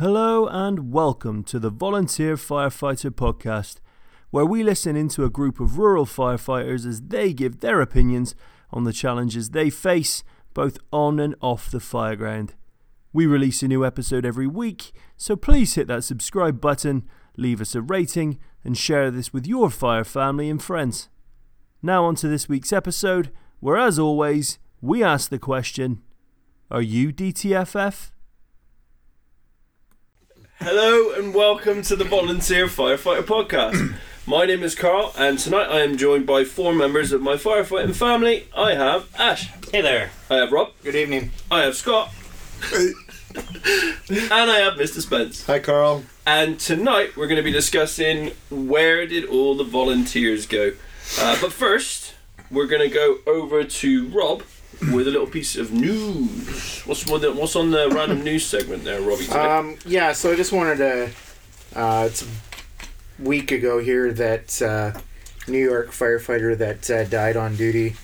Hello and welcome to the Volunteer Firefighter Podcast, where we listen into a group of rural firefighters as they give their opinions on the challenges they face both on and off the fireground. We release a new episode every week, so please hit that subscribe button, leave us a rating, and share this with your fire family and friends. Now, on to this week's episode, where as always, we ask the question Are you DTFF? Hello and welcome to the Volunteer Firefighter Podcast. My name is Carl, and tonight I am joined by four members of my firefighting family. I have Ash, Hey there. I have Rob, Good evening. I have Scott, and I have Mr. Spence. Hi, Carl. And tonight we're going to be discussing where did all the volunteers go. Uh, but first, we're going to go over to Rob with a little piece of news. What's what's on the random news segment there, Robbie? Tonight? Um, yeah, so I just wanted to. Uh, it's a week ago here that uh, New York firefighter that uh, died on duty,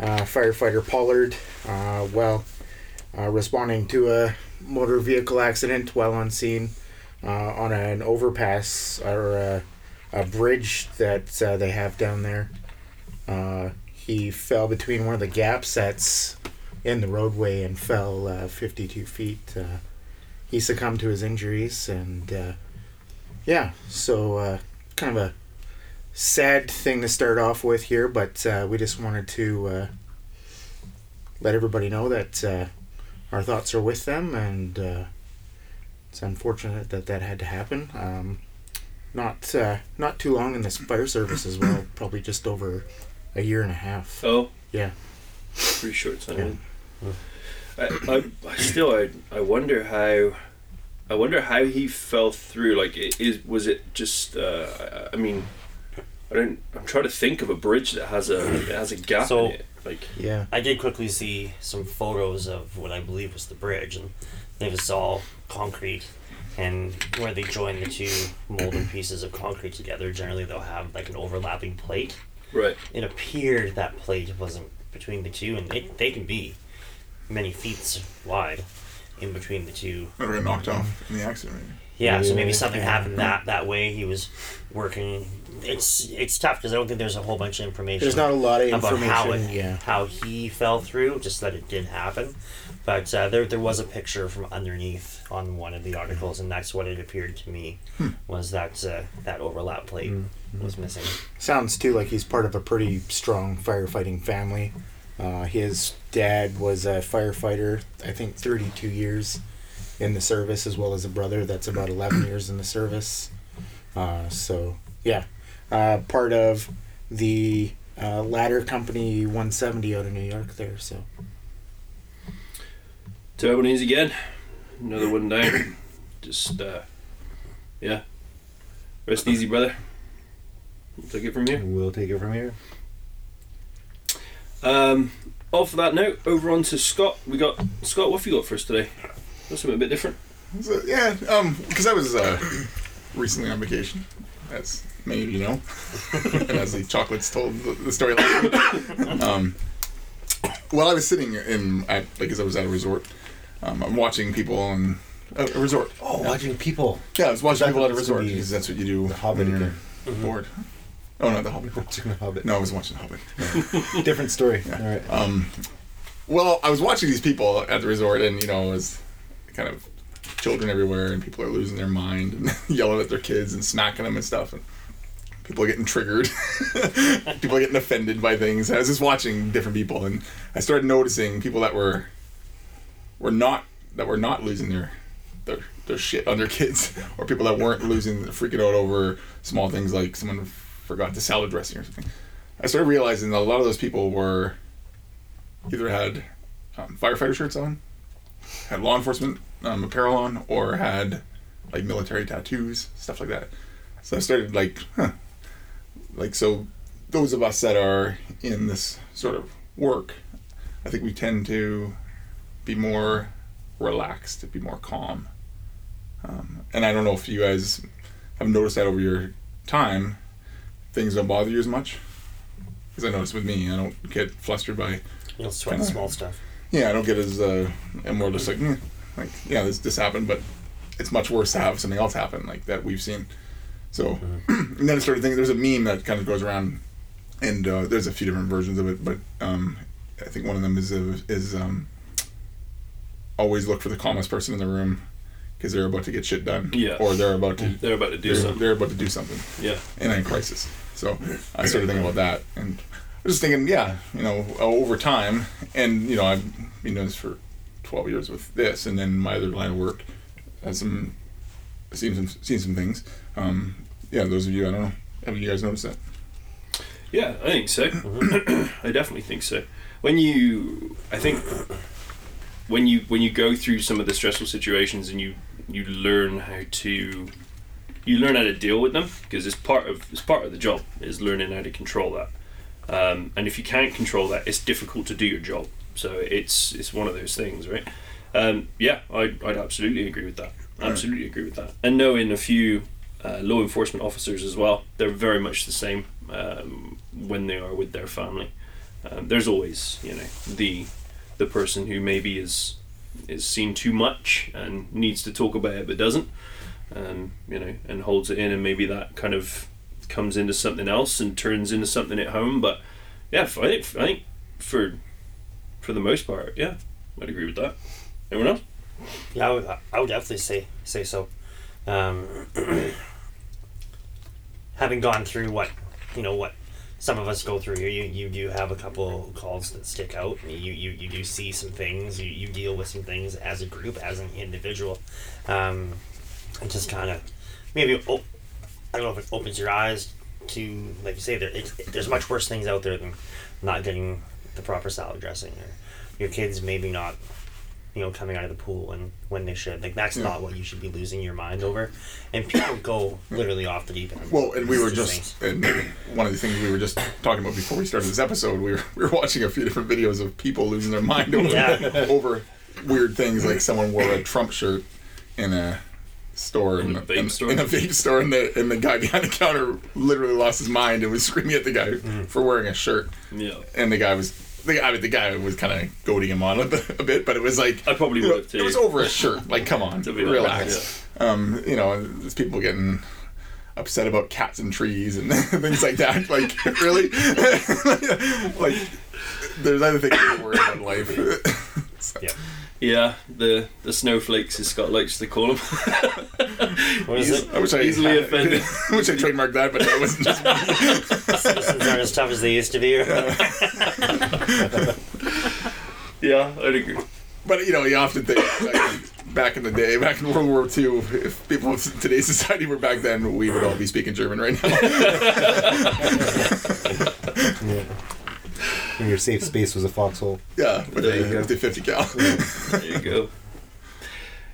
uh, firefighter Pollard, uh, well, uh, responding to a motor vehicle accident while on scene on an overpass or a, a bridge that they have down there. He fell between one of the gap sets in the roadway and fell uh, 52 feet. Uh, he succumbed to his injuries, and uh, yeah, so uh, kind of a sad thing to start off with here, but uh, we just wanted to uh, let everybody know that our thoughts are with them, and it's unfortunate that that had to happen. Um, not not too long in this fire service as well, probably just over a year and a half. oh, Yeah. pretty short time. I, I, I still I, I wonder how I wonder how he fell through. Like, i- is was it just? Uh, I, I mean, I don't. I'm trying to think of a bridge that has a that has a gap So- in it. Like, Yeah. I did quickly see some photos of what I believe was the bridge, and it was all concrete. And where they join the two molded pieces of concrete together, generally they'll have like an overlapping plate. Right? It appeared that plate wasn't between the two, and they, they can be many feet wide in between the two. Might have got knocked off in the accident. Maybe. Yeah, so maybe something happened that that way. He was working. It's it's tough because I don't think there's a whole bunch of information. There's not a lot of information. about information. how it, yeah. how he fell through, just that it did happen. But uh, there there was a picture from underneath on one of the articles, and that's what it appeared to me was that uh, that overlap plate was missing. Sounds too like he's part of a pretty strong firefighting family. Uh, his dad was a firefighter, I think 32 years in the service, as well as a brother that's about 11 years in the service. Uh, so, yeah. Uh, part of the uh, ladder company 170 out of New York there. So, Two Albanese again. Another one down. Just uh, yeah. Rest easy, brother. We'll take it from here. We'll take it from here. Um, off of that note, over on to Scott. We got Scott. What have you got for us today? Got something a bit different. So, yeah, um, because I was uh, recently on vacation, as many of you know, and as the chocolates told the, the story last week. Um, while I was sitting in at like as I was at a resort, um, I'm watching people on a, a resort. Oh, watching people. Yeah, I was watching people at a resort because that's what you do The Hobbit when you're again. bored. Oh no, the Hobbit. Watching the Hobbit. No, I was watching Hobbit. Different story. All right. Um, well, I was watching these people at the resort, and you know, it was kind of children everywhere, and people are losing their mind and yelling at their kids and smacking them and stuff, and people are getting triggered. people are getting offended by things. I was just watching different people, and I started noticing people that were were not that were not losing their their their shit on their kids, or people that weren't losing freaking out over small things like someone forgot the salad dressing or something. I started realizing that a lot of those people were either had um, firefighter shirts on, had law enforcement um, apparel on, or had like military tattoos, stuff like that. So I started like, huh, like so. Those of us that are in this sort of work, I think we tend to be more relaxed, to be more calm. Um, and I don't know if you guys have noticed that over your time, things don't bother you as much. Because I noticed with me, I don't get flustered by sweat the small stuff. yeah, I don't get as uh, I'm more just like, mm, like yeah, this this happened, but it's much worse to have something else happen like that we've seen. So, and then I started thinking there's a meme that kind of goes around, and uh, there's a few different versions of it, but um, I think one of them is is um, always look for the calmest person in the room because they're about to get shit done, Yeah. or they're about to They're about to do they're, something. they're about to do something Yeah. in a crisis. So I started thinking about that, and I was just thinking, yeah, you know, over time, and you know, I've been doing this for twelve years with this, and then my other line of work has some seen some seen some things. Um, yeah, those of you, I don't know, have you guys noticed that? Yeah, I think so. I definitely think so. When you, I think, when you when you go through some of the stressful situations and you you learn how to, you learn how to deal with them because it's part of it's part of the job is learning how to control that. Um, and if you can't control that, it's difficult to do your job. So it's it's one of those things, right? Um, yeah, I'd, I'd absolutely agree with that. Absolutely agree with that. And knowing a few uh, law enforcement officers as well, they're very much the same um, when they are with their family. Um, there's always, you know, the the person who maybe is is seen too much and needs to talk about it but doesn't, um, you know, and holds it in, and maybe that kind of comes into something else and turns into something at home. But yeah, I think I think for for the most part, yeah, I'd agree with that. Anyone else? Yeah, I would, I would definitely say say so. Um, having gone through what you know what some of us go through here, you, you do have a couple calls that stick out. You, you, you do see some things. You, you deal with some things as a group, as an individual, um, and just kind of maybe oh, I don't know if it opens your eyes to like you say there. It, it- there's much worse things out there than not getting the proper salad dressing or your kids maybe not you know, coming out of the pool and when they should. Like that's Yeah. not what you should be losing your mind over. And people go literally off the deep end. Well, and we were just just and one of the things we were just talking about before we started this episode. We were we were watching a few different videos of people losing their mind over Yeah. over weird things, like someone wore a Trump shirt in a store In in, a vape in, store? in a vape store, and the and the guy behind the counter literally lost his mind and was screaming at the guy Mm. for wearing a shirt, Yeah, and the guy was. The I mean, the guy was kind of goading him on a bit, a bit, but it was like I probably would have too. It was over a shirt. Like, come on, To be honest, relax. Um, you know, there's people getting upset about cats and trees and things like that. Like, really? like, there's other things to worry about in life. So, Yeah. Yeah, the the snowflakes, as Scott likes to call them. What is it? I wish I Easily had- offended. I wish I trademarked that, but that wasn't just me. Citizens aren't as tough as they used to be. yeah, I'd agree. But you know, you often think like, back in the day, back in World War II, if people in today's society were back then, we would all be speaking German right now. Yeah. And your safe space was a foxhole. yeah, but There you uh, go. 50 cal. There you go.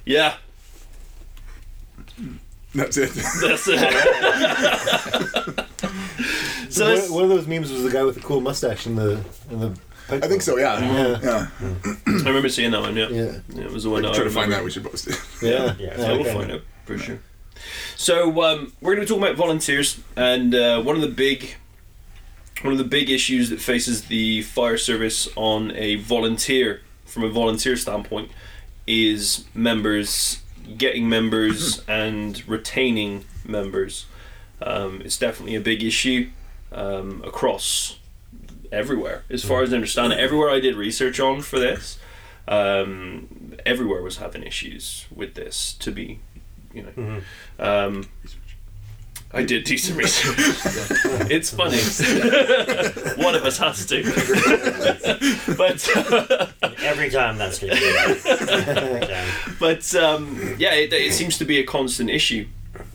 Yeah, That's it. that's it. so one, that's, one of those memes was the guy with the cool mustache in the in the. I think so. Yeah. Yeah. Yeah. I remember seeing that one. Yeah, Yeah. Yeah, it was the one. Like, I try to find remember. that. We should post it. Yeah. Yeah, Yeah, we'll find out for sure. So um, we're going to be talking about volunteers, and uh, one of the big, one of the big issues that faces the fire service on a volunteer, from a volunteer standpoint, is members getting members and retaining members. Um, it's definitely a big issue um, across everywhere, as far as I understand it. Everywhere I did research on for this, um, everywhere was having issues with this. To be, you know, um, I did do some research. it's funny. One of us has to. but Every time that's good. But um, yeah, it, it seems to be a constant issue.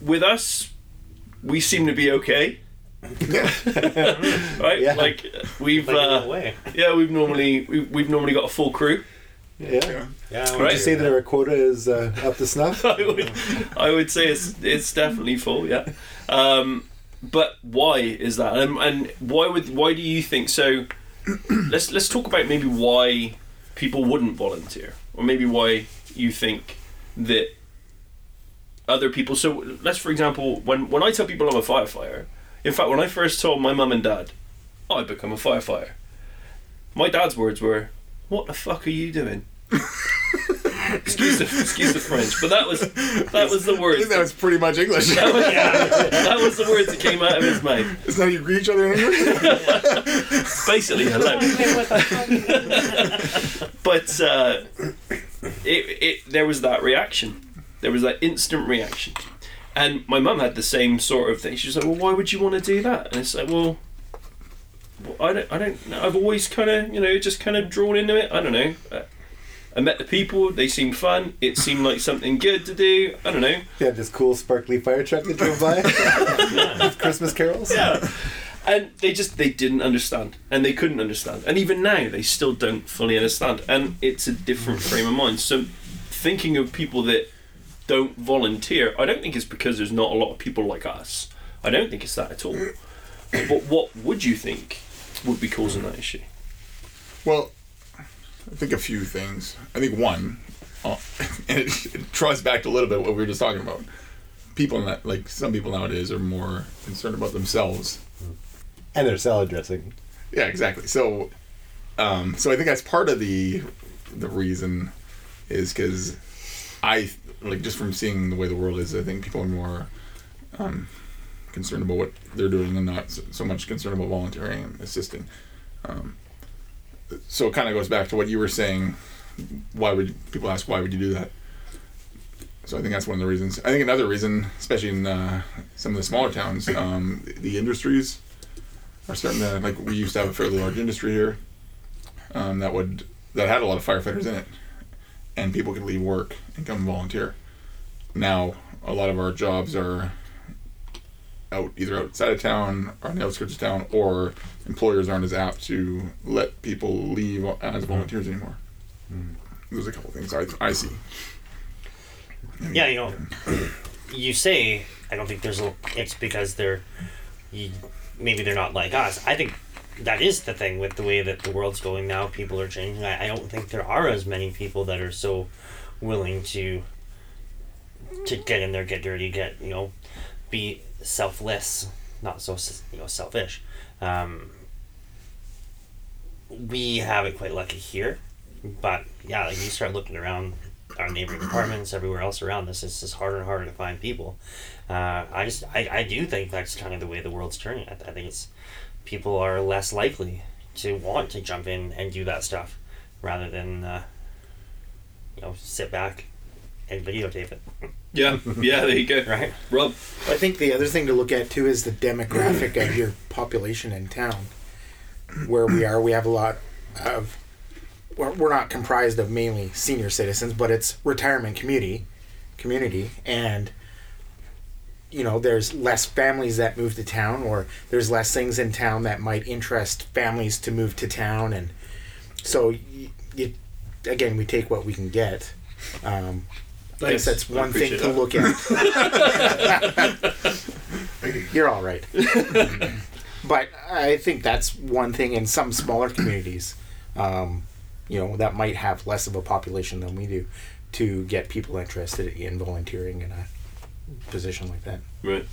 With us, we seem to be okay. right? Yeah. Like we've Like, uh, way. yeah, we've normally we've, we've normally got a full crew. Yeah. Yeah. Right. Would you say that our quota is uh, up to snuff? I would, I would say it's it's definitely full, yeah. Um, but why is that? And, and why would why do you think so? let's let's talk about maybe why people wouldn't volunteer, or maybe why you think that other people. So let's, for example, when when I tell people I'm a firefighter, in fact, when I first told my mum and dad, oh, I become a firefighter, my dad's words were, "What the fuck are you doing?" excuse the excuse the French, but that was that was the I words. think that was pretty much English. that was, that was the words that came out of his mouth. Isn't that how you greet each other in English? Basically, hello. but uh, it, it there was that reaction. There was that instant reaction, and my mum had the same sort of thing. She was like, "Well, why would you want to do that?" And it's like, "Well, well, I don't, I don't. know. I've always kind of, you know, just kind of drawn into it. I don't know." I met the people. They seemed fun. It seemed like something good to do. I don't know. You had this cool sparkly fire truck that drove by with Christmas carols. Yeah. And they just they didn't understand, and they couldn't understand, and even now they still don't fully understand, and it's a different mm. frame of mind. So, thinking of people that don't volunteer, I don't think it's because there's not a lot of people like us. I don't think it's that at all. But what would you think would be causing that issue? Well, I think a few things. I think one, uh, and it, it draws back to a little bit what we were just talking about. People, that, like some people nowadays, are more concerned about themselves. And their salad dressing. Yeah, exactly. So, um, so I think that's part of the the reason is because I like just from seeing the way the world is. I think people are more um, concerned about what they're doing and not so, so much concerned about volunteering and assisting. Um, so it kind of goes back to what you were saying. Why would people ask why would you do that? So I think that's one of the reasons. I think another reason, especially in uh, some of the smaller towns, um, the industries are starting to like we used to have a fairly large industry here um, that would that had a lot of firefighters in it, and people could leave work and come volunteer. Now a lot of our jobs are out either outside of town or on the outskirts of town, or employers aren't as apt to let people leave as mm-hmm. volunteers anymore. Mm-hmm. There's a couple things I, I see. Yeah, you know, you say I don't think there's a. It's because they're, you, maybe they're not like us. I think that is the thing with the way that the world's going now. People are changing. I, I don't think there are as many people that are so willing to to get in there, get dirty, get you know, be selfless, not so you know selfish. Um, we have it quite lucky here, but yeah, like you start looking around our neighboring apartments, everywhere else around us, it's just harder and harder to find people. Uh, I just, I, I do think that's kind of the way the world's turning. I, I think it's people are less likely to want to jump in and do that stuff rather than, uh, you know, sit back and videotape it, Yeah, yeah, there you go. right? Rob, I think the other thing to look at too is the demographic of your population in town. Where we are, we have a lot of. We're, we're not comprised of mainly senior citizens, but it's retirement community, community, and you know, there's less families that move to town, or there's less things in town that might interest families to move to town, and so you, you again, we take what we can get. Um, I guess that's one thing to look at. You're all right. but I think that's one thing in some smaller communities, um, you know, that might have less of a population than we do, to get people interested in volunteering in a position like that. right?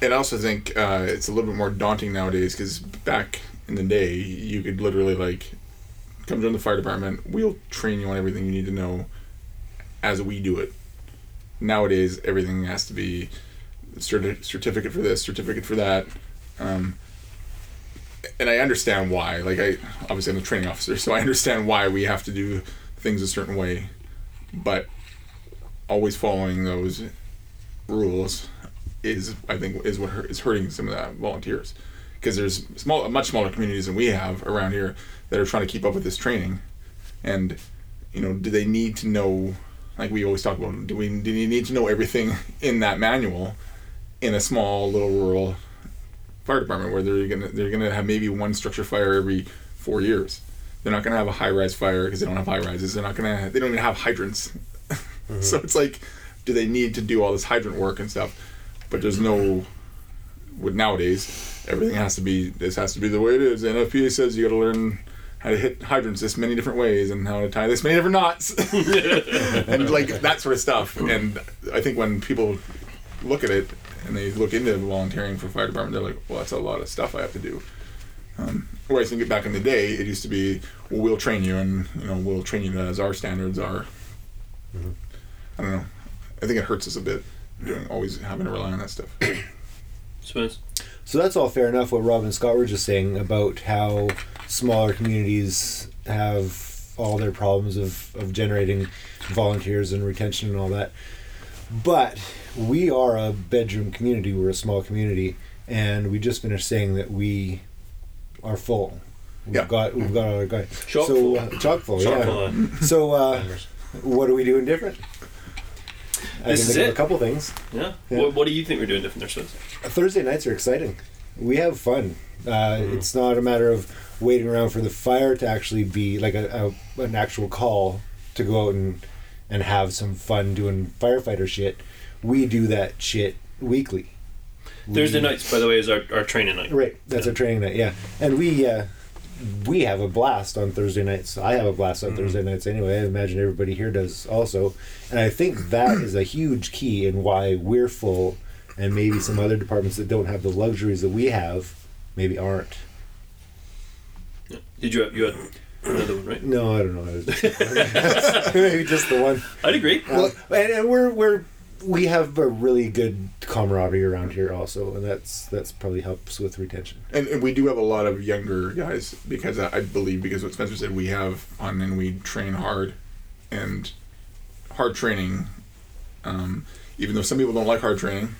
And I also think uh, it's a little bit more daunting nowadays because back in the day, you could literally like come join the fire department. We'll train you on everything you need to know as we do it. Nowadays, everything has to be certi- certificate for this, certificate for that. Um, and I understand why. Like I obviously I'm a training officer, so I understand why we have to do things a certain way. But always following those rules is I think is what is hurting some of the volunteers because there's small much smaller communities than we have around here that are trying to keep up with this training and you know do they need to know like we always talk about do we do you need to know everything in that manual in a small little rural fire department where they're gonna they're gonna have maybe one structure fire every four years? They're not gonna have a high rise fire because they don't have high rises they're not gonna they don't even have hydrants. So mm-hmm. it's like do they need to do all this hydrant work and stuff? But there's no with nowadays everything has to be this has to be the way it is. Nfpa says you got to learn how to hit hydrants this many different ways and how to tie this many different knots and like that sort of stuff and i think when people look at it and they look into volunteering for fire department they're like well that's a lot of stuff i have to do um, whereas I think back in the day, it used to be, well, we'll train you, and you know, we'll train you as our standards are, I don't know. I think it hurts us a bit doing always having to rely on that stuff. Spence. So that's all fair enough. What Rob and Scott were just saying about how smaller communities have all their problems of, of generating volunteers and retention and all that. But we are a bedroom community. We're a small community, and we just finished saying that we are full. We've Yeah. got we've got our guy. Chock so full. uh, chock full. Chock yeah. full of So uh, what are we doing different? I This can is think of it. a couple things. Yeah. Yeah. What, what do you think we're doing different there, Thursday nights are exciting. We have fun. Uh, It's not a matter of waiting around for the fire to actually be like a, a an actual call to go out and and have some fun doing firefighter shit. We do that shit weekly. Thursday We- nights, by the way, is our, our training night. Right, that's our training night. Yeah, and we uh, we have a blast on Thursday nights. I have a blast on Thursday nights anyway. I imagine everybody here does also, and I think that is a huge key in why we're full, and maybe some other departments that don't have the luxuries that we have, maybe aren't. Yeah. Did you have, you had another one, right? No, I don't know. maybe just the one. I'd agree. Well, and, and we're we're we have a really good camaraderie around here also, and that's that's probably helps with retention. And, and we do have a lot of younger guys because I, I believe because what Spencer said we have fun and we train hard, and hard training. Um, even though some people don't like hard training,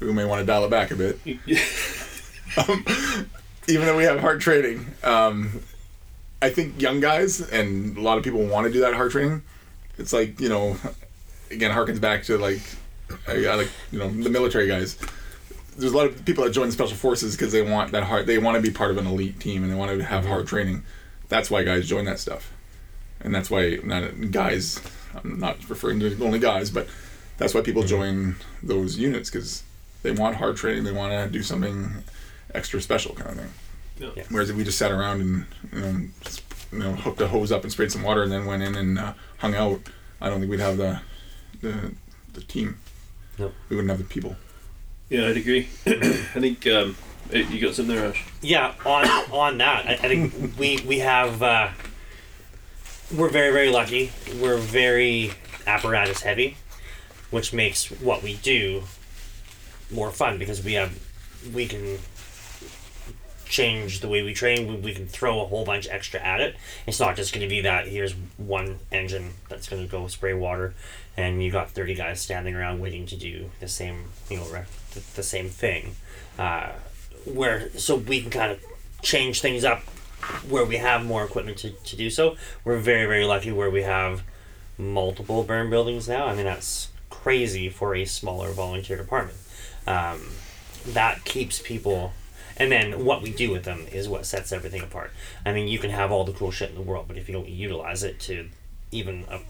we may want to dial it back a bit. um, even though we have hard training, um, I think young guys and a lot of people want to do that hard training. It's like you know, again, harkens back to like, I, I like you know the military guys. There's a lot of people that join the special forces because they want that hard. They want to be part of an elite team and they want to have hard training. That's why guys join that stuff, and that's why not guys. I'm not referring to only guys, but that's why people join those units because they want hard training. They want to do something extra special, kind of thing. Yeah. Yeah. Whereas if we just sat around and you know, just, you know hooked a hose up and sprayed some water and then went in and uh, hung out, I don't think we'd have the the, the team. Nope. We wouldn't have the people. Yeah, I'd agree. I think um, you got something there, Ash. yeah on on that I, I think we we have uh, we're very very lucky we're very apparatus heavy which makes what we do more fun because we have we can change the way we train we, we can throw a whole bunch extra at it. It's not just going to be that here's one engine that's going to go spray water and you got 30 guys standing around waiting to do the same you know the, the same thing. Uh, where so we can kind of change things up where we have more equipment to, to do so. We're very very lucky where we have multiple burn buildings now. I mean that's crazy for a smaller volunteer department. Um, that keeps people and then what we do with them is what sets everything apart. I mean you can have all the cool shit in the world but if you don't utilize it to even a,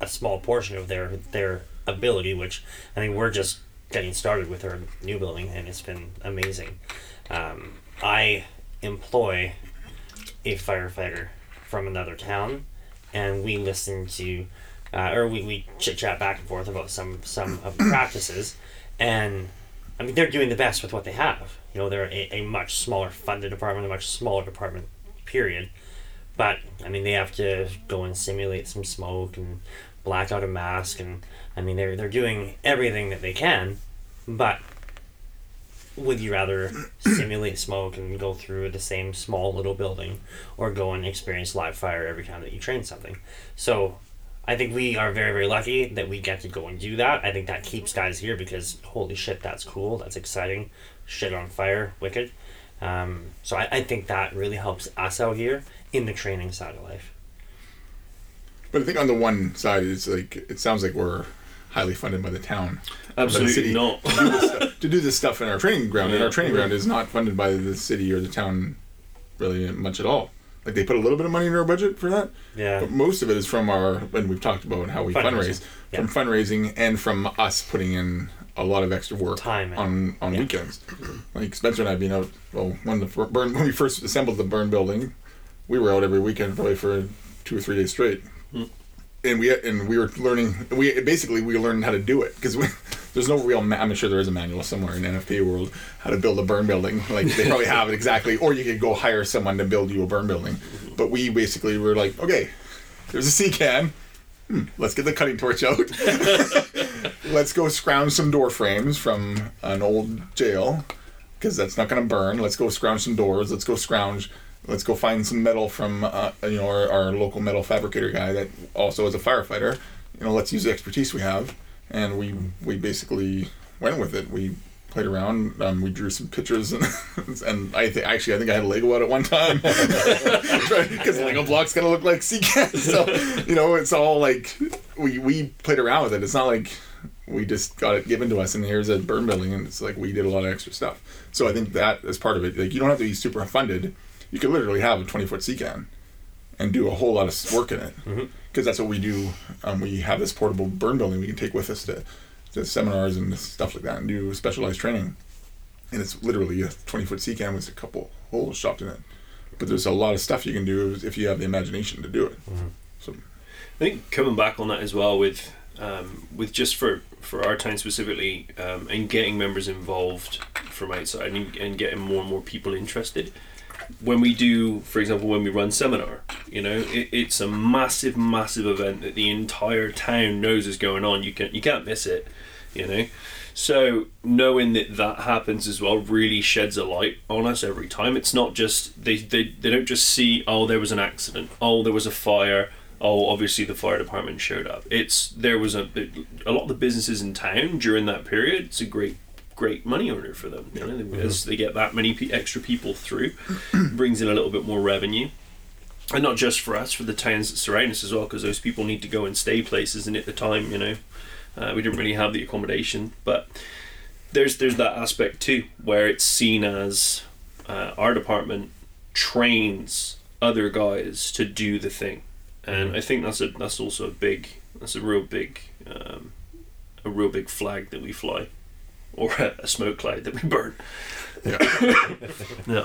a small portion of their their ability which i mean we're just getting started with our new building and it's been amazing. Um, i employ a firefighter from another town and we listen to uh, or we, we chit chat back and forth about some some of the practices. And I mean they're doing the best with what they have you know they're a, a much smaller funded department a much smaller department period. But I mean they have to go and simulate some smoke and black out a mask and I mean they're they're doing everything that they can but would you rather simulate smoke and go through the same small little building or go and experience live fire every time that you train something? So i think we are very very lucky that we get to go and do that. I think that keeps guys here because holy shit that's cool. That's exciting shit on fire wicked um, so I, I think that really helps us out here in the training side of life But I think on the one side, it's like it sounds like we're highly funded by the town Absolutely city. not. to do this stuff in our training ground. And our training ground is not funded by the city or the town really much at all. Like they put a little bit of money in our budget for that, yeah but most of it is from our. And we've talked about how we Fundraising. fundraise from fundraising and from us putting in a lot of extra work Time on on yeah. weekends. Like Spencer and I being out. Well, when the burn when we first assembled the burn building, we were out every weekend probably for two or three days straight. And we and we were learning. We basically we learned how to do it because there's no real. Ma- I'm sure there is a manual somewhere in NFP world how to build a burn building. Like they probably have it exactly, or you could go hire someone to build you a burn building. But we basically were like, okay, there's a C can. hmm, let's get the cutting torch out. let's go scrounge some door frames from an old jail because that's not going to burn. Let's go scrounge some doors. Let's go scrounge. Let's go find some metal from uh, you know our, our local metal fabricator guy that also is a firefighter. You know, let's use the expertise we have, and we we basically went with it. We played around. Um, we drew some pictures, and and I think actually I think I had a Lego out at one time because Lego blocks of look like sea cans. So you know, it's all like we we played around with it. It's not like we just got it given to us and here's a burn building and it's like we did a lot of extra stuff. So i think that is part of it. Like you don't have to be super funded. You could literally have a 20 foot sea can and do a whole lot of work in it. Because Mm-hmm. that's what we do. Um, we have this portable burn building we can take with us to, to seminars and stuff like that and do specialized training. And it's literally a 20 foot sea can with a couple holes chopped in it. But there's a lot of stuff you can do if you have the imagination to do it. So I think coming back on that as well with um, with just for for our town specifically um, and getting members involved from outside and, and getting more and more people interested. When we do, for example, when we run seminar, you know, it, it's a massive, massive event that the entire town knows is going on. You can you can't miss it, you know. So knowing that that happens as well really sheds a light on us every time. It's not just they they, they don't just see oh there was an accident, oh there was a fire, oh obviously the fire department showed up. It's there was a a lot of the businesses in town during that period. It's a great great money earner for them. You know, as they get that many extra people through, brings in a little bit more revenue. And not just for us, for the towns that surround us as well, because those people need to go and stay places. And at the time, you know, uh, we didn't really have the accommodation, but there's there's that aspect too, where it's seen as uh, our department trains other guys to do the thing, and I think that's a that's also a big that's a real big um, a real big flag that we fly, or a, a smoke cloud that we burn. yeah Yeah.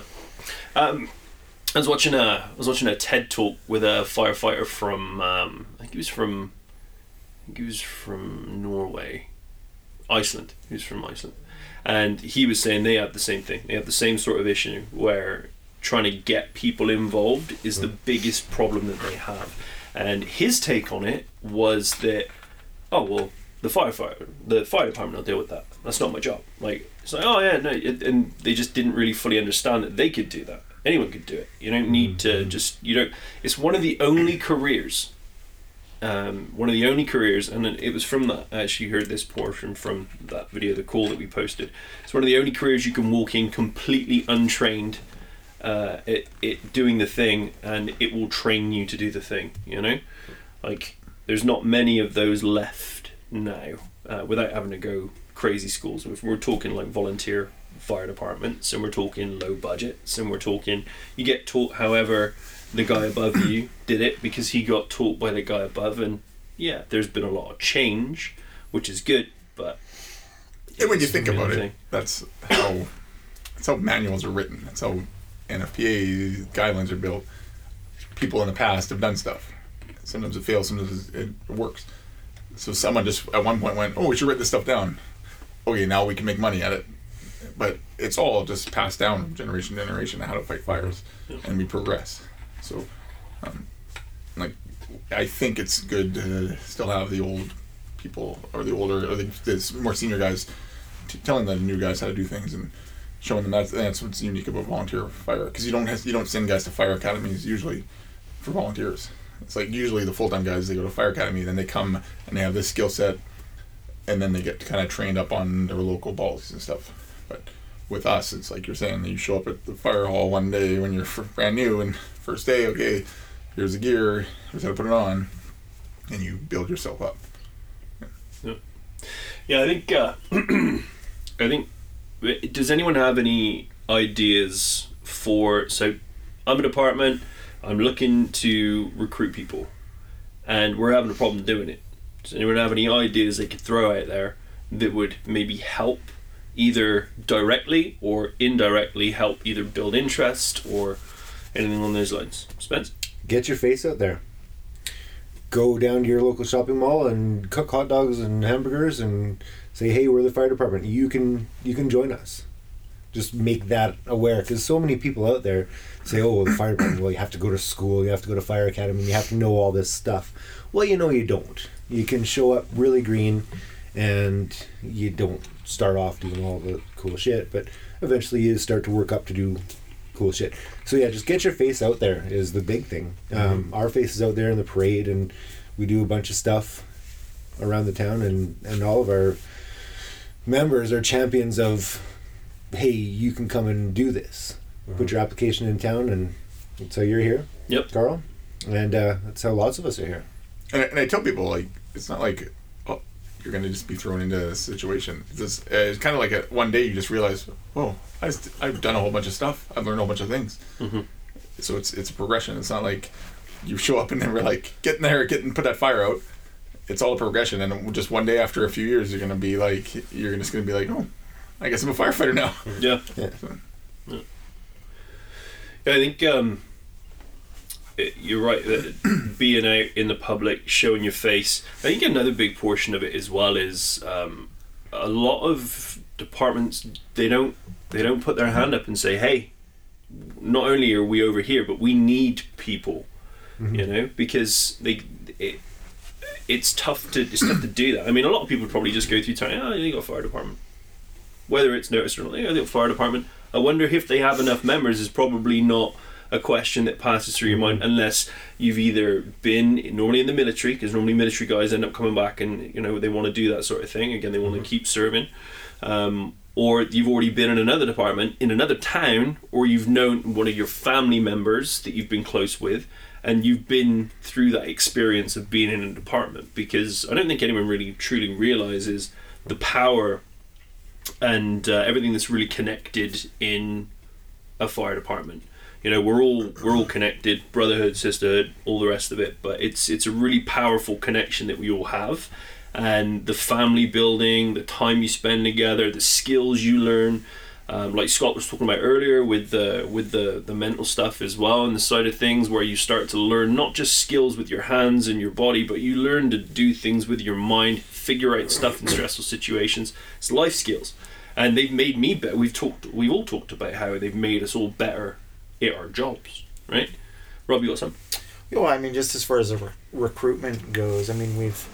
Um, I was watching a I was watching a TED talk with a firefighter from um, I think he was from I think he was from Norway, Iceland. He was from Iceland, and he was saying they had the same thing. They have the same sort of issue where trying to get people involved is the biggest problem that they have. And his take on it was that, oh well, the firefighter, the fire department will deal with that. That's not my job. Like it's like, oh yeah, no, it, and they just didn't really fully understand that they could do that. Anyone could do it. You don't need to just you don't. It's one of the only careers. Um, one of the only careers, and it was from that. I actually heard this portion from that video, the call that we posted. It's one of the only careers you can walk in completely untrained, uh, it, it doing the thing, and it will train you to do the thing. You know, like there's not many of those left now uh, without having to go crazy schools. If we're talking like volunteer fire departments, and we're talking low budgets, and we're talking you get taught however the guy above you did it because he got taught by the guy above, and yeah, there's been a lot of change, which is good, but And when you think about thing. it, that's how that's how manuals are written. That's how NFPA guidelines are built. People in the past have done stuff. Sometimes it fails, sometimes it works. So someone just at one point went, "Oh, we should write this stuff down." Okay, now we can make money at it. But it's all just passed down generation to generation how to fight fires, and we progress. So, um, like, I think it's good to still have the old people or the older or the, the more senior guys t- telling the new guys how to do things and showing them that's that's what's unique about volunteer fire because you don't have, you don't send guys to fire academies usually for volunteers. It's like usually the full time guys they go to fire academy then they come and they have this skill set and then they get kind of trained up on their local policies and stuff. But with us, it's like you're saying that you show up at the fire hall one day when you're brand new and first day, okay, here's the gear, here's how to put it on, and you build yourself up. Yeah, I think. Uh, I think. Does anyone have any ideas for? So, I'm a department. I'm looking to recruit people, and we're having a problem doing it. Does anyone have any ideas they could throw out there that would maybe help, either directly or indirectly help either build interest or anything along those lines? Spence. Get your face out there. Go down to your local shopping mall and cook hot dogs and hamburgers and say, "Hey, we're the fire department. You can you can join us." Just make that aware because so many people out there say, "Oh, the fire department. Well, you have to go to school. You have to go to fire academy. You have to know all this stuff." well, you know, you don't. You can show up really green, and you don't start off doing all the cool shit, but eventually you start to work up to do cool shit. So yeah, just get your face out there is the big thing. Um, our face is out there in the parade, and we do a bunch of stuff around the town, and and all of our members are champions of, hey, you can come and do this. Put your application in town, and so you're here. Yep. Carl, and uh, that's how lots of us are here. And I, and I tell people like it's not like oh you're gonna just be thrown into a situation. It's, just, uh, it's kind of like a, one day you just realize, oh, I st- I've done a whole bunch of stuff. I've learned a whole bunch of things. Mm-hmm. So it's it's a progression. It's not like you show up and then we're like get in there, get and put that fire out. It's all a progression, and just one day after a few years, you're gonna be like you're just gonna be like, oh, I guess I'm a firefighter now. Yeah. Yeah. Yeah, I think um, it- you're right. That being out in the public, showing your face. I think another big portion of it as well is um, a lot of departments they don't they don't put their hand up and say, "Hey, not only are we over here, but we need people." You know, because they it, it's tough to it's tough to do that. I mean, a lot of people probably just go through town. Oh, you got a fire department. Whether it's noticed or not, yeah, they got a fire department. I wonder if they have enough members. Is probably not a question that passes through your mind unless you've either been normally in the military, because normally military guys end up coming back and you know they want to do that sort of thing. Again, they want to keep serving. Um, or you've already been in another department in another town, or you've known one of your family members that you've been close with, and you've been through that experience of being in a department. Because I don't think anyone really truly realizes the power and uh, everything that's really connected in a fire department. You know, we're all we're all connected, brotherhood, sisterhood, all the rest of it. But it's it's a really powerful connection that we all have, and the family building, the time you spend together, the skills you learn. Um, like Scott was talking about earlier with the with the the mental stuff as well and the side of things where you start to learn not just skills with your hands and your body but you learn to do things with your mind figure out stuff in stressful situations. It's life skills. And they've made me better we've talked we've all talked about how they've made us all better at our jobs right? Rob you got some Well, I mean, just as far as the re- recruitment goes, I mean, we've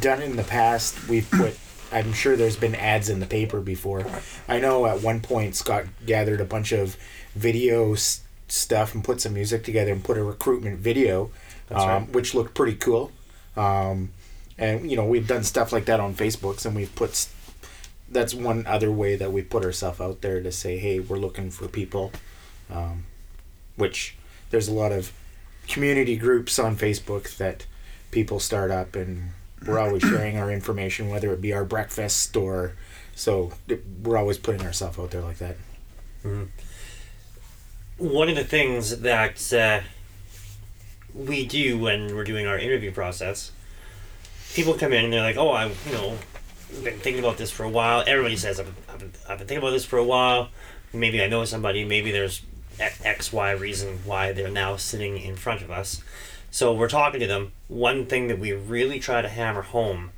done it in the past. We've put, I'm sure there's been ads in the paper before. I know at one point Scott gathered a bunch of video s- stuff and put some music together and put a recruitment video, um, right. which looked pretty cool. Um, and, you know, we've done stuff like that on Facebooks and we've put. s- That's one other way that we put ourselves out there to say, hey, we're looking for people. Um, which there's a lot of community groups on Facebook that people start up, and we're always sharing our information, whether it be our breakfast or so. We're always putting ourselves out there like that. one of the things that uh, we do when we're doing our interview process, people come in and they're like, "Oh, I, you know, been thinking about this for a while." Everybody says, "I've, I've, been, I've been thinking about this for a while." Maybe I know somebody. Maybe there's X Y reason why they're now sitting in front of us. So we're talking to them. One thing that we really try to hammer home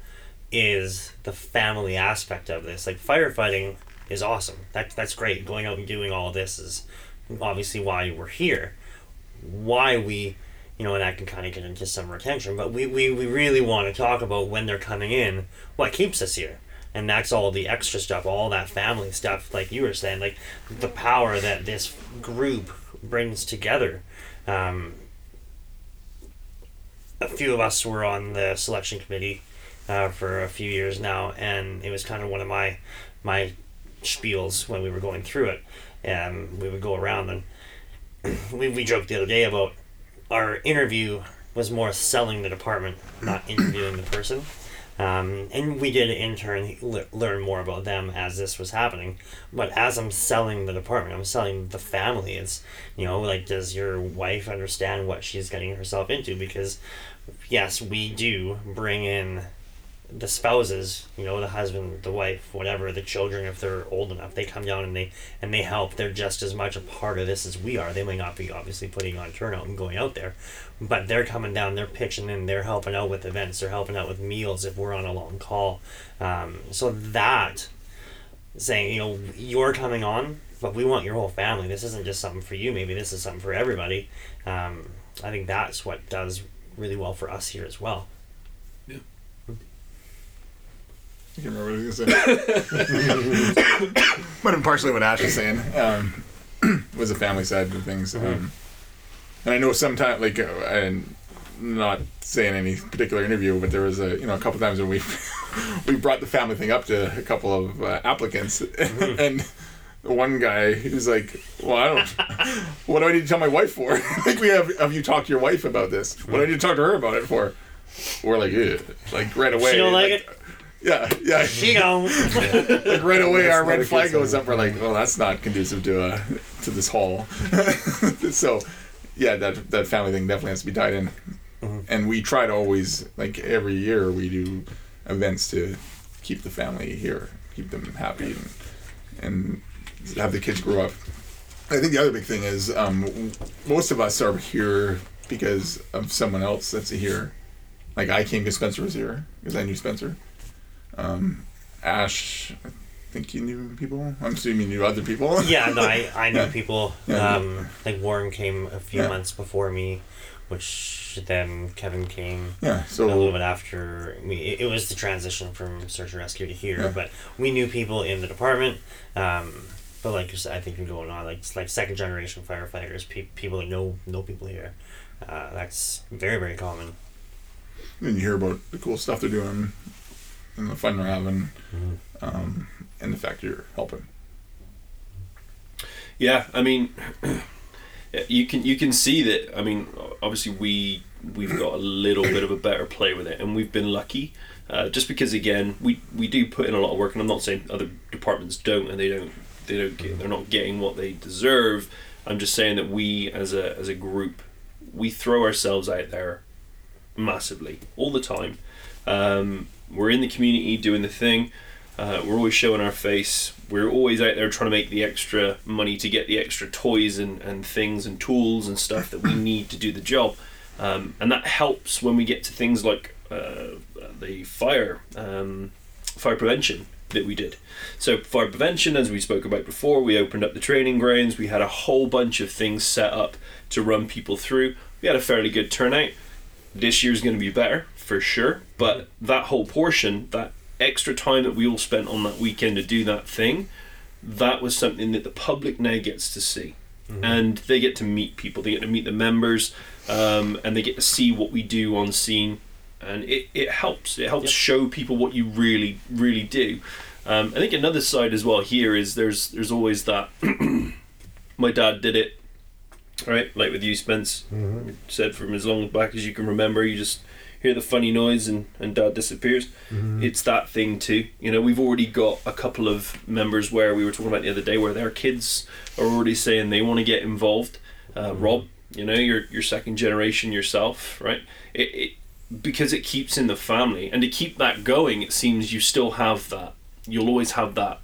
is the family aspect of this. Like firefighting is awesome. That, that's great. Going out and doing all this is obviously why we're here. Why we, you know, and that can kind of get into some retention, but we, we, we really want to talk about when they're coming in, what keeps us here. And that's all the extra stuff, all that family stuff, like you were saying, like the power that this group brings together. Um, a few of us were on the selection committee uh, for a few years now, and it was kind of one of my my spiels when we were going through it. And we would go around and we, we joked the other day about our interview was more selling the department, not interviewing the person. Um, and we did in turn le- learn more about them as this was happening. But as I'm selling the department, I'm selling the family. It's, you know, like, does your wife understand what she's getting herself into? Because, yes, we do bring in the spouses, you know, the husband, the wife, whatever, the children, if they're old enough, they come down and they and they help. They're just as much a part of this as we are. They may not be obviously putting on turnout and going out there, but they're coming down. They're pitching in. They're helping out with events. They're helping out with meals if we're on a long call. Um, so that saying, you know, you're coming on, but we want your whole family. This isn't just something for you. Maybe this is something for everybody. Um, I think that's what does really well for us here as well. Yeah. I can't remember what I was gonna say. Might have been partially what Ash was saying. Um, was the family side of things. Um, and I know sometimes, like, uh, and not saying any particular interview, but there was a you know a couple times when we we brought the family thing up to a couple of uh, applicants, and one guy he was like, "Well, I don't. What do I need to tell my wife for? like, we have have you talked to your wife about this? What do I need to talk to her about it for?" We're like, Ew. like right away. She don't like it? Yeah, yeah. She don't. like right away, our red flag goes up. We're like, well, that's not conducive to uh to this hall. so, yeah, that that family thing definitely has to be tied in. And we try to always like every year we do events to keep the family here, keep them happy, and, and have the kids grow up. I think the other big thing is um, most of us are here because of someone else that's here. Like I came because Spencer was here because I knew Spencer. Um, Ash, I think you knew people. I'm assuming you knew other people. yeah, no, I, I knew Yeah. people. Yeah. Um, I think Warren came a few Yeah. months before me, which then Kevin came Yeah. So a little bit after me. It, it was the transition from search and rescue to here, but we knew people in the department. Um, but like you said, I think you're going on like it's like second generation firefighters, pe- people that know know people here. Uh, that's very very common. And you hear about the cool stuff they're doing and the fun they're having, um, and the fact you're helping. Yeah, I mean, you can you can see that. I mean, obviously we we've got a little bit of a better play with it, and we've been lucky. Uh, just because again, we we do put in a lot of work, and I'm not saying other departments don't, and they don't they don't get, they're not getting what they deserve. I'm just saying that we as a as a group, we throw ourselves out there massively all the time. Um, we're in the community doing the thing. Uh, we're always showing our face. We're always out there trying to make the extra money to get the extra toys and, and things and tools and stuff that we need to do the job. Um, and that helps when we get to things like uh, the fire um, fire prevention that we did. So fire prevention, as we spoke about before, we opened up the training grounds. We had a whole bunch of things set up to run people through. We had a fairly good turnout. This year's going to be better for sure, but that whole portion, that extra time that we all spent on that weekend to do that thing, that was something that the public now gets to see. And they get to meet people, they get to meet the members, um, and they get to see what we do on scene. And it, it helps. It helps Yep. show people what you really, really do. Um, I think another side as well here is there's there's always that. my dad did it, right? Like with you, Spence. Said from as long back as you can remember, you just hear the funny noise and, and dad disappears. It's that thing too. You know, we've already got a couple of members where we were talking about the other day where their kids are already saying they want to get involved. Uh, Rob, you know, you're you're second generation yourself, right? It, it because it keeps in the family, and to keep that going, it seems you still have that. You'll always have that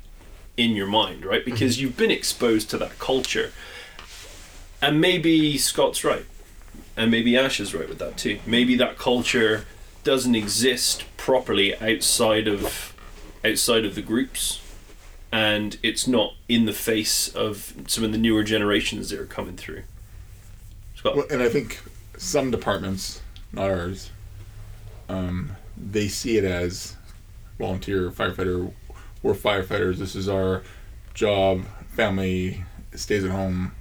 in your mind, right? Because mm-hmm. you've been exposed to that culture. And maybe Scott's right. And maybe Ash is right with that too. Maybe that culture doesn't exist properly outside of outside of the groups and it's not in the face of some of the newer generations that are coming through. Scott. Well, and I think some departments, not ours, um, they see it as volunteer firefighter. We're firefighters. This is our job. Family stays at home.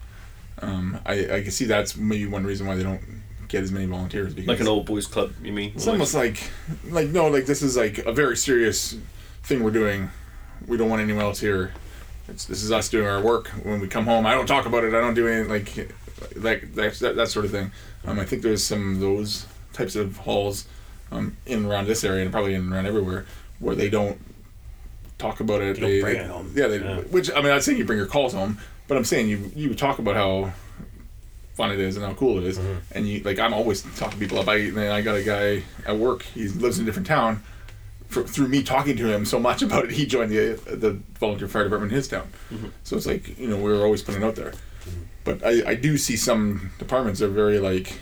Um, I, I can see that's maybe one reason why they don't get as many volunteers because like an old boys club, you mean? it's almost like like no like this is like a very serious thing we're doing. We don't want anyone else here. It's, this is us doing our work. When we come home, I don't talk about it. I don't do anything like like that that, that sort of thing. Um, I think there's some of those types of halls um, in and around this area and probably in and around everywhere where they don't talk about it. They, bring they- it home. Yeah, they, Yeah. which I mean, I'm not saying you bring your calls home, but I'm saying you you talk about how fun it is and how cool it is. Mm-hmm. And you like I'm always talking people up. I man, I got a guy at work. He lives in a different town. For, through me talking to him so much about it, he joined the the volunteer fire department in his town. So it's like you know we are always putting it out there. But I, I do see some departments are very like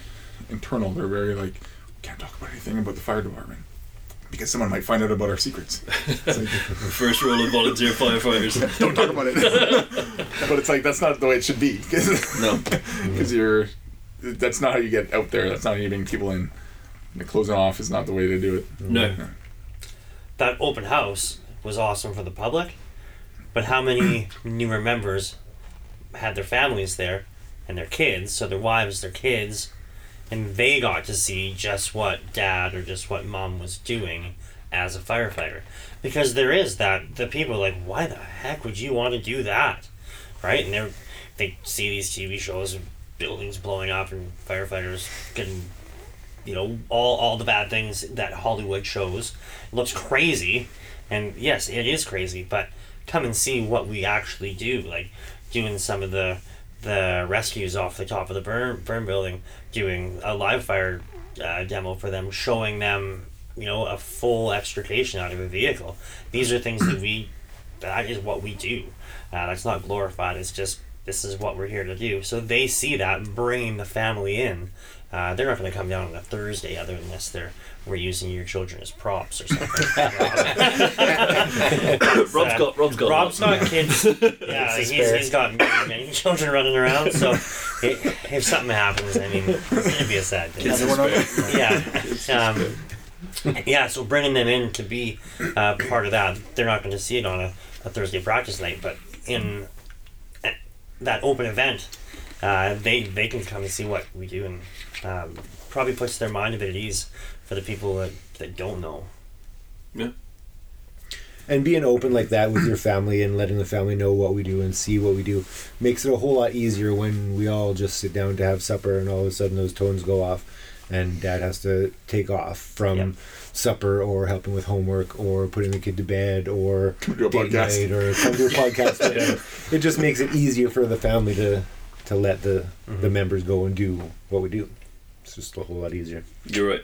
internal. They're very like can't talk about anything about the fire department because someone might find out about our secrets. It's like, First rule of volunteer firefighters. don't talk about it. but it's like that's not the way it should be. No. because you're that's not how you get out there that's not how you bring people in The closing off is not the way to do it. No. that open house was awesome for the public, but how many newer members had their families there and their kids, so their wives, their kids, and they got to see just what dad or just what mom was doing as a firefighter. Because there is that the people like, why the heck would you want to do that? Right? And they they see these TV shows of buildings blowing up and firefighters getting you know all all the bad things that Hollywood shows. It looks crazy, and yes, it is crazy. But come and see what we actually do, like doing some of the the rescues off the top of the burn burn building, doing a live fire uh, demo for them, showing them you know a full extrication out of a vehicle. These are things that we that is what we do. Uh, that's not glorified. It's just this is what we're here to do. So they see that bringing the family in. Uh, they're not going to come down on a Thursday, other than unless they're we're using your children as props or something. Rob's got Rob's got Rob's lots. got kids. Yeah, It's he's, he's got many, many children running around. So it, if something happens, I mean, it's gonna be a sad day. Kids Another one is of fair. Yeah. Um, yeah, so bringing them in to be uh, part of that, they're not going to see it on a, a Thursday practice night, but in uh, that open event, uh, they they can come and see what we do, and um, probably puts their mind a bit at ease for the people that, that don't know. Yeah. And being open like that with your family and letting the family know what we do and see what we do makes it a whole lot easier when we all just sit down to have supper and all of a sudden those tones go off and dad has to take off from Yep. supper or helping with homework or putting the kid to bed or to a date podcast. night or come to a podcast it just makes it easier for the family to to let the the members go and do what we do it's just a whole lot easier You're right.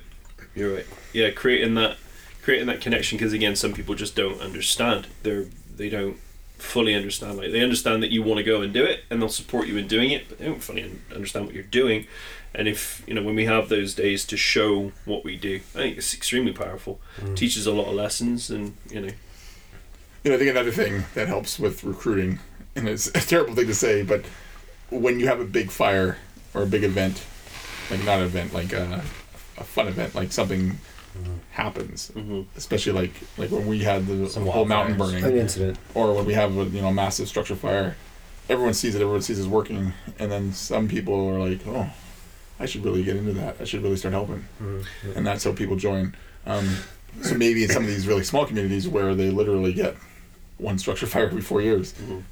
You're right. Yeah, creating that creating that connection because again, some people just don't understand. They're they don't fully understand. Like they understand that you want to go and do it, and they'll support you in doing it, but they don't fully understand what you're doing. And if you know when we have those days to show what we do, I think it's extremely powerful. Mm. Teaches a lot of lessons, and you know, You know, I think another thing that helps with recruiting, and it's a terrible thing to say, but when you have a big fire or a big event, like not an event, like a, a fun event, like something happens, Mhm. especially like like when we had the Some whole mountain wildfires. an burning, incident or when we have a you know massive structure fire, everyone sees it, everyone sees it's working, and then some people are like, oh, I should really get into that. I should really start helping, and that's how people join. Um, so maybe in some of these really small communities where they literally get one structure fire every four years, Mhm.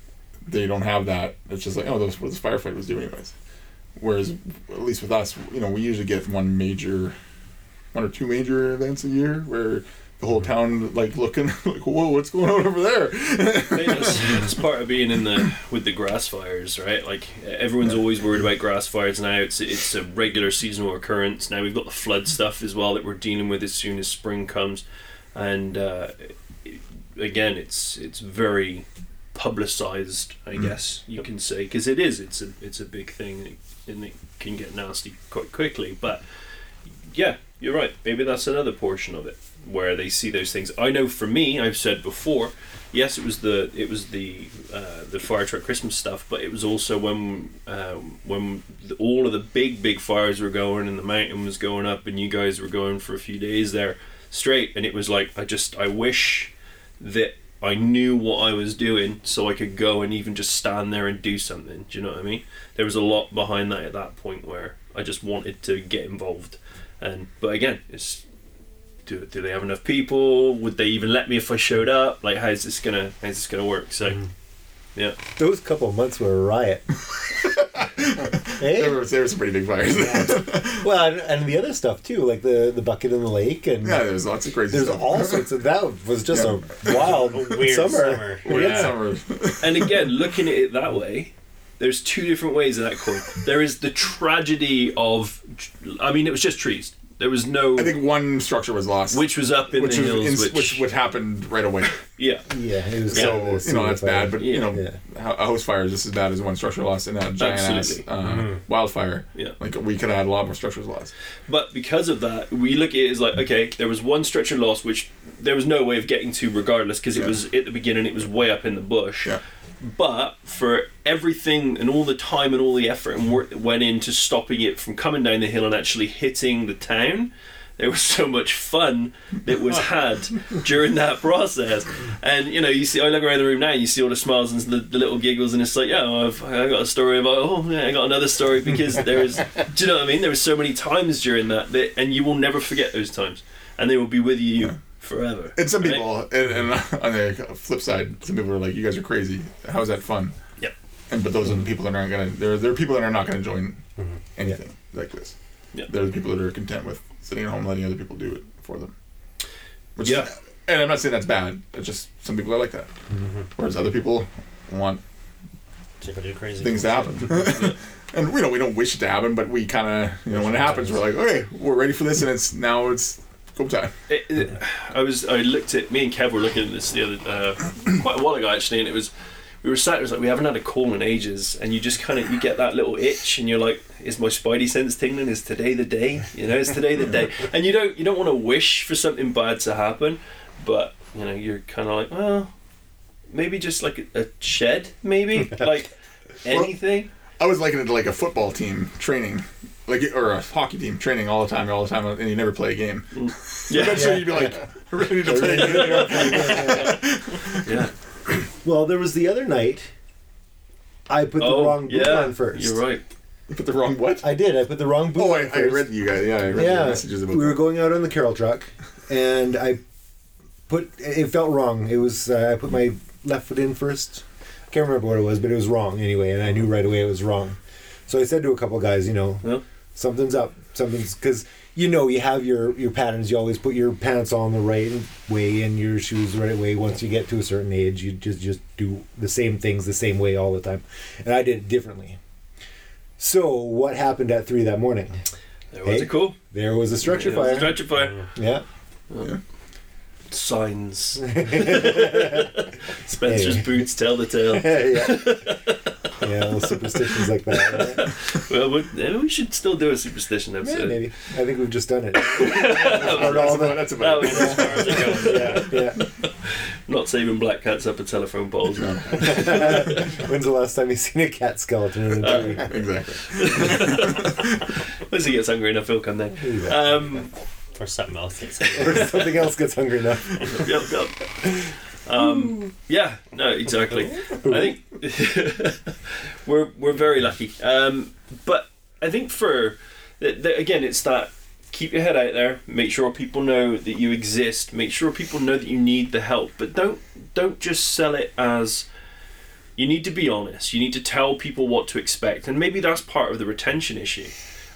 they don't have that. It's just like, oh, that's what this firefighter was doing anyways. Whereas, at least with us, you know, we usually get one major, one or two major events a year where the whole town like looking like, whoa, what's going on over there? I think that's, that's part of being in the with the grass fires, right? Like everyone's always worried about grass fires now. It's it's a regular seasonal occurrence. Now we've got the flood stuff as well that we're dealing with as soon as spring comes, and uh, again, it's it's very publicized, I guess you can say, because it is. It's a it's a big thing, and it can get nasty quite quickly. But yeah, you're right. Maybe that's another portion of it where they see those things. I know for me, I've said before, yes, it was the it was the uh, the fire truck Christmas stuff, but it was also when um, when the, all of the big big fires were going and the mountain was going up, and you guys were going for a few days there straight, and it was like I just I wish that I knew what I was doing so I could go and even just stand there and do something. Do you know what I mean? There was a lot behind that at that point where I just wanted to get involved. And but again, it's do do they have enough people? Would they even let me if I showed up? Like how's this gonna how's this gonna work? So mm. yeah. those couple of months were a riot Eh? there, hey? were, there were some pretty big fires. Yeah, well and, and the other stuff too like the the bucket in the lake and there was lots of crazy there's stuff. all sorts of that was just Yeah. a wild A weird summer, summer. Weird Yeah. summer. And again, looking at it that way, there's two different ways of that coin. There is the tragedy of I mean it was just trees. There was no I think one structure was lost, which was up in which the hills, in, which, which which happened right away. yeah. yeah it was So you know that's super bad, but you know Yeah. a house fire is just as bad as one structure loss in a giant ass Absolutely. uh, wildfire. Yeah. Like we could have had a lot more structures lost. But because of that, we look at it as like, okay, there was one structure loss, which there was no way of getting to regardless, because it Yeah. was at the beginning, it was way up in the bush. Yeah. But for everything and all the time and all the effort and work that went into stopping it from coming down the hill and actually hitting the town, there was so much fun that was had during that process. And you know, you see, I look around the room now, and you see all the smiles and the, the little giggles, and it's like, yeah, I've I got a story about, oh yeah, I got another story because there is, do you know what I mean? There was so many times during that, that and you will never forget those times, and they will be with you forever. And some right? people, and, and on the flip side, some people are like, "You guys are crazy. How is that fun?" Yep. And but those are the people that aren't gonna. There, there are people that are not gonna join Mhm. anything like this. Yeah. There are the people that are content with sitting at home, letting other people do it for them. Which Yeah. Is, and I'm not saying that's bad. It's just some people are like that. Whereas other people want People do crazy things to happen. and we know we don't wish it to happen, but we kind of, you know, when it happens, we're like, okay, we're ready for this, and it's now it's go time. It, it, I was I looked at me and Kev were looking at this the other uh, quite a while ago actually, and it was we were sat. It was like we haven't had a call in ages, and you just kind of you get that little itch, and you're like, is my spidey sense tingling? Is today the day? You know, is today the day? And you don't you don't want to wish for something bad to happen, but you know you're kind of like, well, maybe just like a, a shed, maybe like anything. I was liking it to like a football team training, like or a hockey team training all the time, all the time, and you never play a game. Yeah, Eventually, you'd be like, ready to play a game. yeah. Well, there was the other night. I put the Oh, wrong boot yeah, on first. You're right. You put the wrong what? I did. I put the wrong boot Oh, on I, I read you guys. Yeah, I read yeah, your messages about we were going out on the Carroll truck, and I put it felt wrong. It was uh, I put my left foot in first. I can't remember what it was, but it was wrong anyway, and I knew right away it was wrong. So I said to a couple guys, you know, Yeah. Something's up, something's because you know you have your your patterns. You always put your pants on the right way and your shoes the right way. Once you get to a certain age, you just just do the same things the same way all the time, and I did it differently. So what happened at three that morning? There was Hey. a call. There was a structure There was a fire. Structure fire. Yeah. Signs. Spencer's Hey. boots tell the tale. yeah. yeah, little superstitions like that. Right? Well, we, maybe we should still do a superstition Yeah, episode. maybe. I think we've just done it. That's about, that's about it. far as yeah, yeah. Not saving black cats up a telephone poles. No, When's the last time you've seen a cat skeleton in a Uh, exactly. Once he gets hungry enough, he'll come down. Yeah. Um, Or something else. Gets or something else gets hungry enough. yep, yep. Um, yeah, no, exactly. I think we're we're very lucky. Um, but I think for th- th- again, it's that keep your head out there. Make sure people know that you exist. Make sure people know that you need the help. But don't don't just sell it as. You need to be honest. You need to tell people what to expect, and maybe that's part of the retention issue.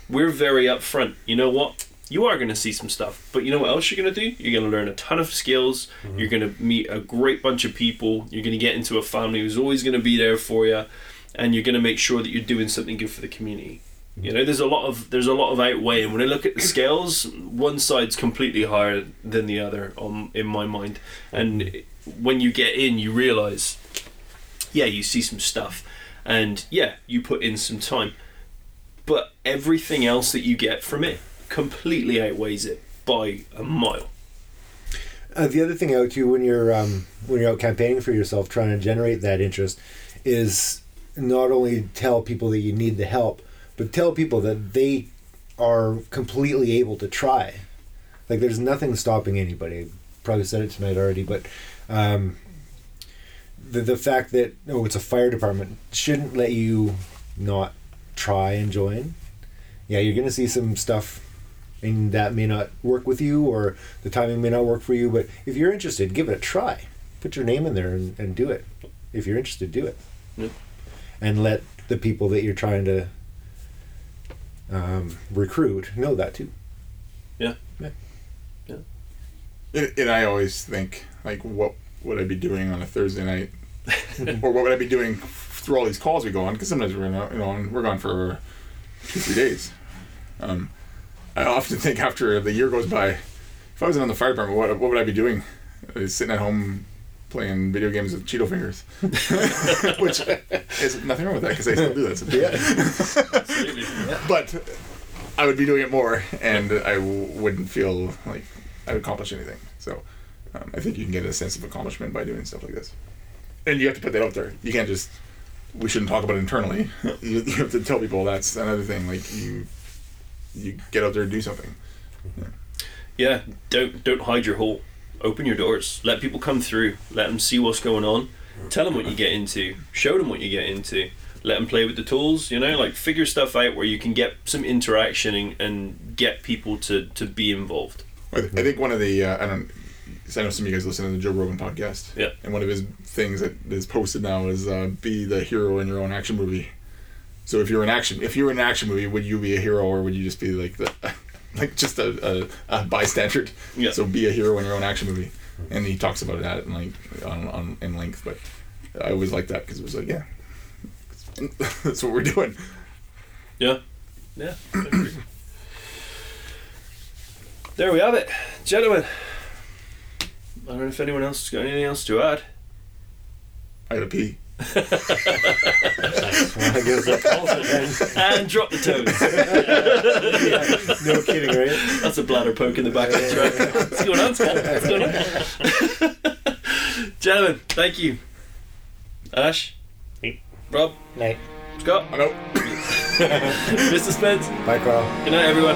We're very upfront. You know what? You are going to see some stuff, but you know what else you're going to do? You're going to learn a ton of skills. Mm-hmm. You're going to meet a great bunch of people. You're going to get into a family who's always going to be there for you, and you're going to make sure that you're doing something good for the community. You know, there's a lot of there's a lot of outweighing. When I look at the scales, one side's completely higher than the other, on in my mind. And mm-hmm. when you get in, you realize, yeah, you see some stuff, and yeah, you put in some time, but everything else that you get from it completely outweighs it by a mile. Uh, the other thing out too when you're um, when you're out campaigning for yourself, trying to generate that interest, is not only tell people that you need the help, but tell people that they are completely able to try. Like there's nothing stopping anybody. Probably said it tonight already, but um, the the fact that oh it's a fire department shouldn't let you not try and join. Yeah, you're gonna see some stuff and that may not work with you or the timing may not work for you but if you're interested give it a try put your name in there and, and do it if you're interested do it Yep. and let the people that you're trying to um, recruit know that too Yeah. Yeah. And, and I always think, like, what would I be doing on a Thursday night, or what would I be doing through all these calls we go on? Because sometimes we're not, you know, we're gone for two, three days. Um, I often think after the year goes by, if I was in the fire department, what, what would I be doing? Uh, sitting at home playing video games with Cheeto fingers, which is nothing wrong with that because I still do that. Sometimes. Absolutely. but I would be doing it more, and I w- wouldn't feel like I would accomplish anything. So um, I think you can get a sense of accomplishment by doing stuff like this. And you have to put that out there. You can't just. We shouldn't talk about it internally. you, you have to tell people that's another thing. Like you, you get out there and do something. yeah, don't don't hide your hole. Open your doors. Let people come through. Let them see what's going on. Tell them what you get into. Show them what you get into. Let them play with the tools. You know, like figure stuff out where you can get some interaction and, and get people to to be involved. I, I think one of the uh, I don't. I know some of you guys listen to the Joe Rogan podcast. Yeah. And one of his things that is posted now is uh, be the hero in your own action movie. So if you're an action, if you're in an action movie, would you be a hero or would you just be like the, like just a, a, a bystander? Yeah. So be a hero in your own action movie, and he talks about that in like on, on in length. But I always like that because it was like yeah, that's what we're doing. Yeah. Yeah. There we have it, gentlemen. I don't know if anyone else has got anything else to add. I gotta pee. I guess And drop the tones. no kidding, right? That's a bladder poke in the back of the truck. What's going on, Scott? What's going on? Gentlemen, thank you. Ash, Hey. Rob, Night. Scott, I know. Mr. Spence. Bye, Carl. Good night, everyone.